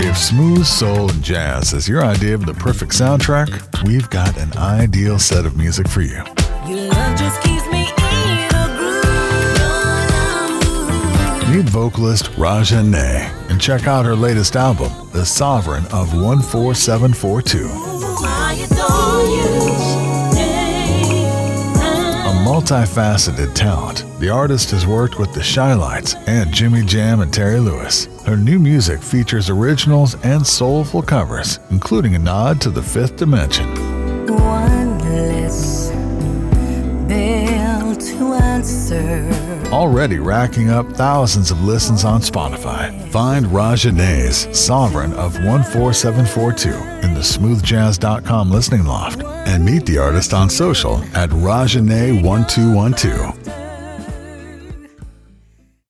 If smooth soul and jazz is your idea of the perfect soundtrack, we've got an ideal set of music for you. Your love just keeps me in a groove. Meet vocalist Raja-Nee and check out her latest album, The Sovereign of 14742. Multifaceted talent, the artist has worked with the Chi-Lites and Jimmy Jam and Terry Lewis. Her new music features originals and soulful covers, including a nod to the fifth dimension. one less bell to answer. Already racking up thousands of listens on Spotify. Find Raja-Nee's Sovereign of 14742 in the smoothjazz.com listening loft and meet the artist on social at Rajanee1212.